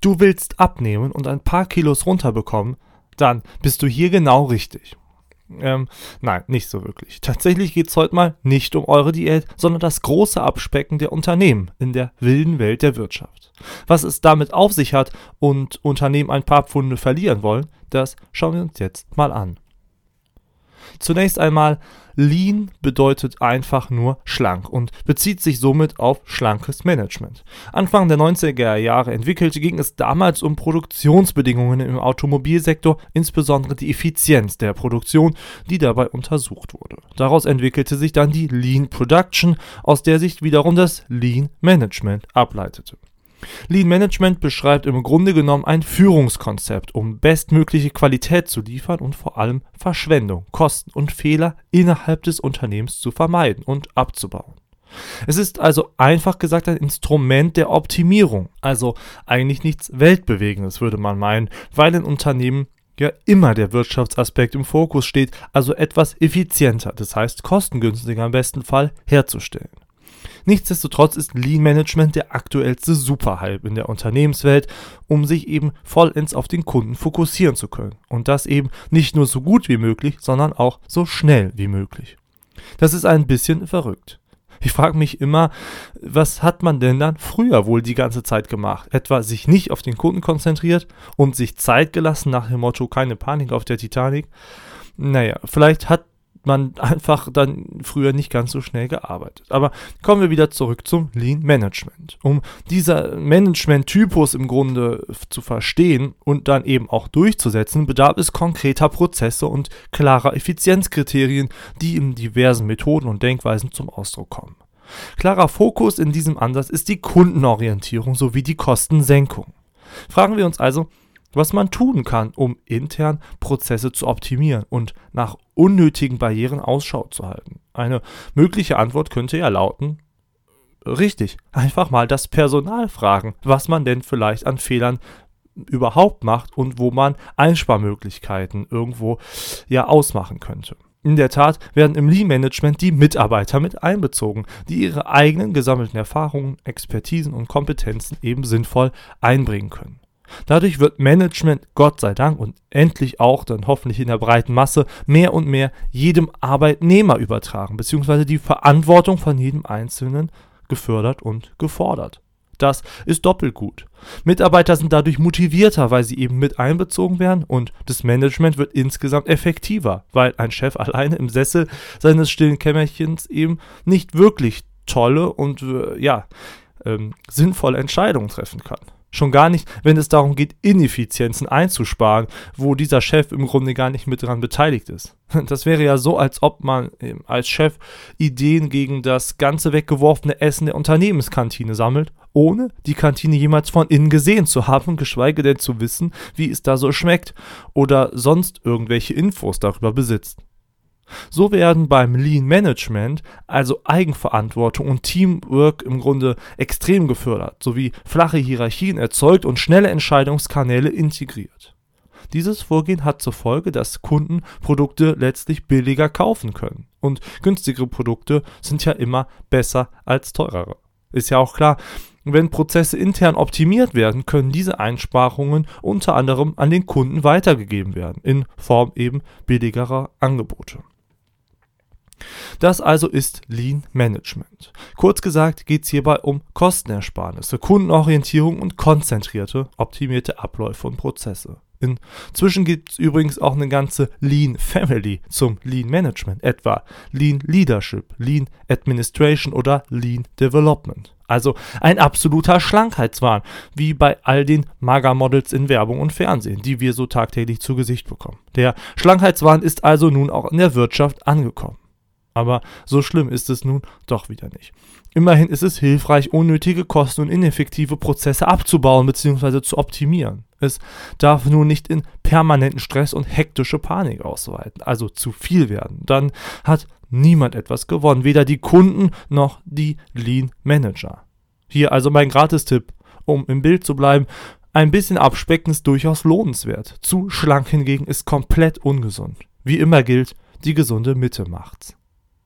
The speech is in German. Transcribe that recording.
Du willst abnehmen und ein paar Kilos runterbekommen, dann bist du hier genau richtig. Ähm, nein, nicht so wirklich. Tatsächlich geht es heute mal nicht um eure Diät, sondern das große Abspecken der Unternehmen in der wilden Welt der Wirtschaft. Was es damit auf sich hat und Unternehmen ein paar Pfunde verlieren wollen, das schauen wir uns jetzt mal an. Zunächst einmal, Lean bedeutet einfach nur schlank und bezieht sich somit auf schlankes Management. Anfang der 90er Jahre entwickelte, ging es damals um Produktionsbedingungen im Automobilsektor, insbesondere die Effizienz der Produktion, die dabei untersucht wurde. Daraus entwickelte sich dann die Lean Production, aus der sich wiederum das Lean Management ableitete. Lean Management beschreibt im Grunde genommen ein Führungskonzept, um bestmögliche Qualität zu liefern und vor allem Verschwendung, Kosten und Fehler innerhalb des Unternehmens zu vermeiden und abzubauen. Es ist also einfach gesagt ein Instrument der Optimierung, also eigentlich nichts Weltbewegendes, würde man meinen, weil in Unternehmen ja immer der Wirtschaftsaspekt im Fokus steht, also etwas effizienter, das heißt kostengünstiger im besten Fall herzustellen. Nichtsdestotrotz ist Lean Management der aktuellste Superhype in der Unternehmenswelt, um sich eben vollends auf den Kunden fokussieren zu können. Und das eben nicht nur so gut wie möglich, sondern auch so schnell wie möglich. Das ist ein bisschen verrückt. Ich frage mich immer, was hat man denn dann früher wohl die ganze Zeit gemacht? Etwa sich nicht auf den Kunden konzentriert und sich Zeit gelassen nach dem Motto keine Panik auf der Titanic? Naja, vielleicht hat man einfach dann früher nicht ganz so schnell gearbeitet. Aber kommen wir wieder zurück zum Lean Management. Um dieser Management-Typus im Grunde zu verstehen und dann eben auch durchzusetzen, bedarf es konkreter Prozesse und klarer Effizienzkriterien, die in diversen Methoden und Denkweisen zum Ausdruck kommen. Klarer Fokus in diesem Ansatz ist die Kundenorientierung sowie die Kostensenkung. Fragen wir uns also, was man tun kann, um intern Prozesse zu optimieren und nach unnötigen Barrieren Ausschau zu halten. Eine mögliche Antwort könnte ja lauten, richtig, einfach mal das Personal fragen, was man denn vielleicht an Fehlern überhaupt macht und wo man Einsparmöglichkeiten irgendwo ja ausmachen könnte. In der Tat werden im Lean-Management die Mitarbeiter mit einbezogen, die ihre eigenen gesammelten Erfahrungen, Expertisen und Kompetenzen eben sinnvoll einbringen können. Dadurch wird Management, Gott sei Dank und endlich auch dann hoffentlich in der breiten Masse, mehr und mehr jedem Arbeitnehmer übertragen, beziehungsweise die Verantwortung von jedem Einzelnen gefördert und gefordert. Das ist doppelt gut. Mitarbeiter sind dadurch motivierter, weil sie eben mit einbezogen werden und das Management wird insgesamt effektiver, weil ein Chef alleine im Sessel seines stillen Kämmerchens eben nicht wirklich tolle und äh, ja, ähm, sinnvolle Entscheidungen treffen kann. Schon gar nicht, wenn es darum geht, Ineffizienzen einzusparen, wo dieser Chef im Grunde gar nicht mit dran beteiligt ist. Das wäre ja so, als ob man als Chef Ideen gegen das ganze weggeworfene Essen der Unternehmenskantine sammelt, ohne die Kantine jemals von innen gesehen zu haben, geschweige denn zu wissen, wie es da so schmeckt oder sonst irgendwelche Infos darüber besitzt. So werden beim Lean Management also Eigenverantwortung und Teamwork im Grunde extrem gefördert, sowie flache Hierarchien erzeugt und schnelle Entscheidungskanäle integriert. Dieses Vorgehen hat zur Folge, dass Kunden Produkte letztlich billiger kaufen können. Und günstigere Produkte sind ja immer besser als teurere. Ist ja auch klar, wenn Prozesse intern optimiert werden, können diese Einsparungen unter anderem an den Kunden weitergegeben werden, in Form eben billigerer Angebote. Das also ist Lean Management. Kurz gesagt geht es hierbei um Kostenersparnisse, Kundenorientierung und konzentrierte, optimierte Abläufe und Prozesse. Inzwischen gibt es übrigens auch eine ganze Lean Family zum Lean Management, etwa Lean Leadership, Lean Administration oder Lean Development. Also ein absoluter Schlankheitswahn, wie bei all den Maga-Models in Werbung und Fernsehen, die wir so tagtäglich zu Gesicht bekommen. Der Schlankheitswahn ist also nun auch in der Wirtschaft angekommen. Aber so schlimm ist es nun doch wieder nicht. Immerhin ist es hilfreich, unnötige Kosten und ineffektive Prozesse abzubauen bzw. zu optimieren. Es darf nur nicht in permanenten Stress und hektische Panik ausweiten, also zu viel werden. Dann hat niemand etwas gewonnen, weder die Kunden noch die Lean Manager. Hier also mein Gratistipp, um im Bild zu bleiben. Ein bisschen Abspecken ist durchaus lohnenswert. Zu schlank hingegen ist komplett ungesund. Wie immer gilt, die gesunde Mitte macht's.